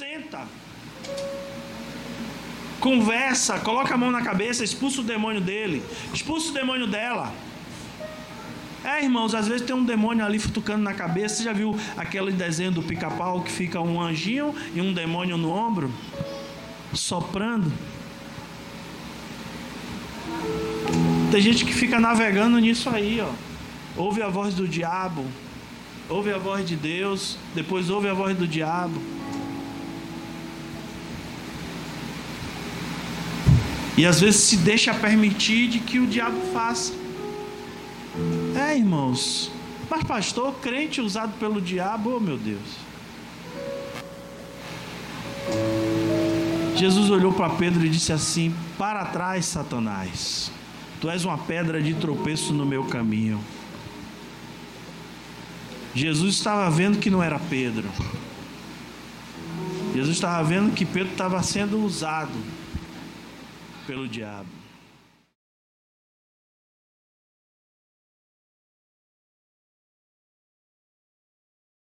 Senta. Conversa, coloca a mão na cabeça, expulsa o demônio dele, expulsa o demônio dela. É, irmãos, às vezes tem um demônio ali futucando na cabeça. Você já viu aquele desenho do pica-pau que fica um anjinho e um demônio no ombro? Soprando. Tem gente que fica navegando nisso aí, ó. Ouve a voz do diabo, ouve a voz de Deus, depois ouve a voz do diabo. E às vezes se deixa permitir de que o diabo faça. É, irmãos. Mas pastor, crente usado pelo diabo, oh meu Deus. Jesus olhou para Pedro e disse assim: Para trás, Satanás. Tu és uma pedra de tropeço no meu caminho. Jesus estava vendo que não era Pedro. Jesus estava vendo que Pedro estava sendo usado pelo diabo.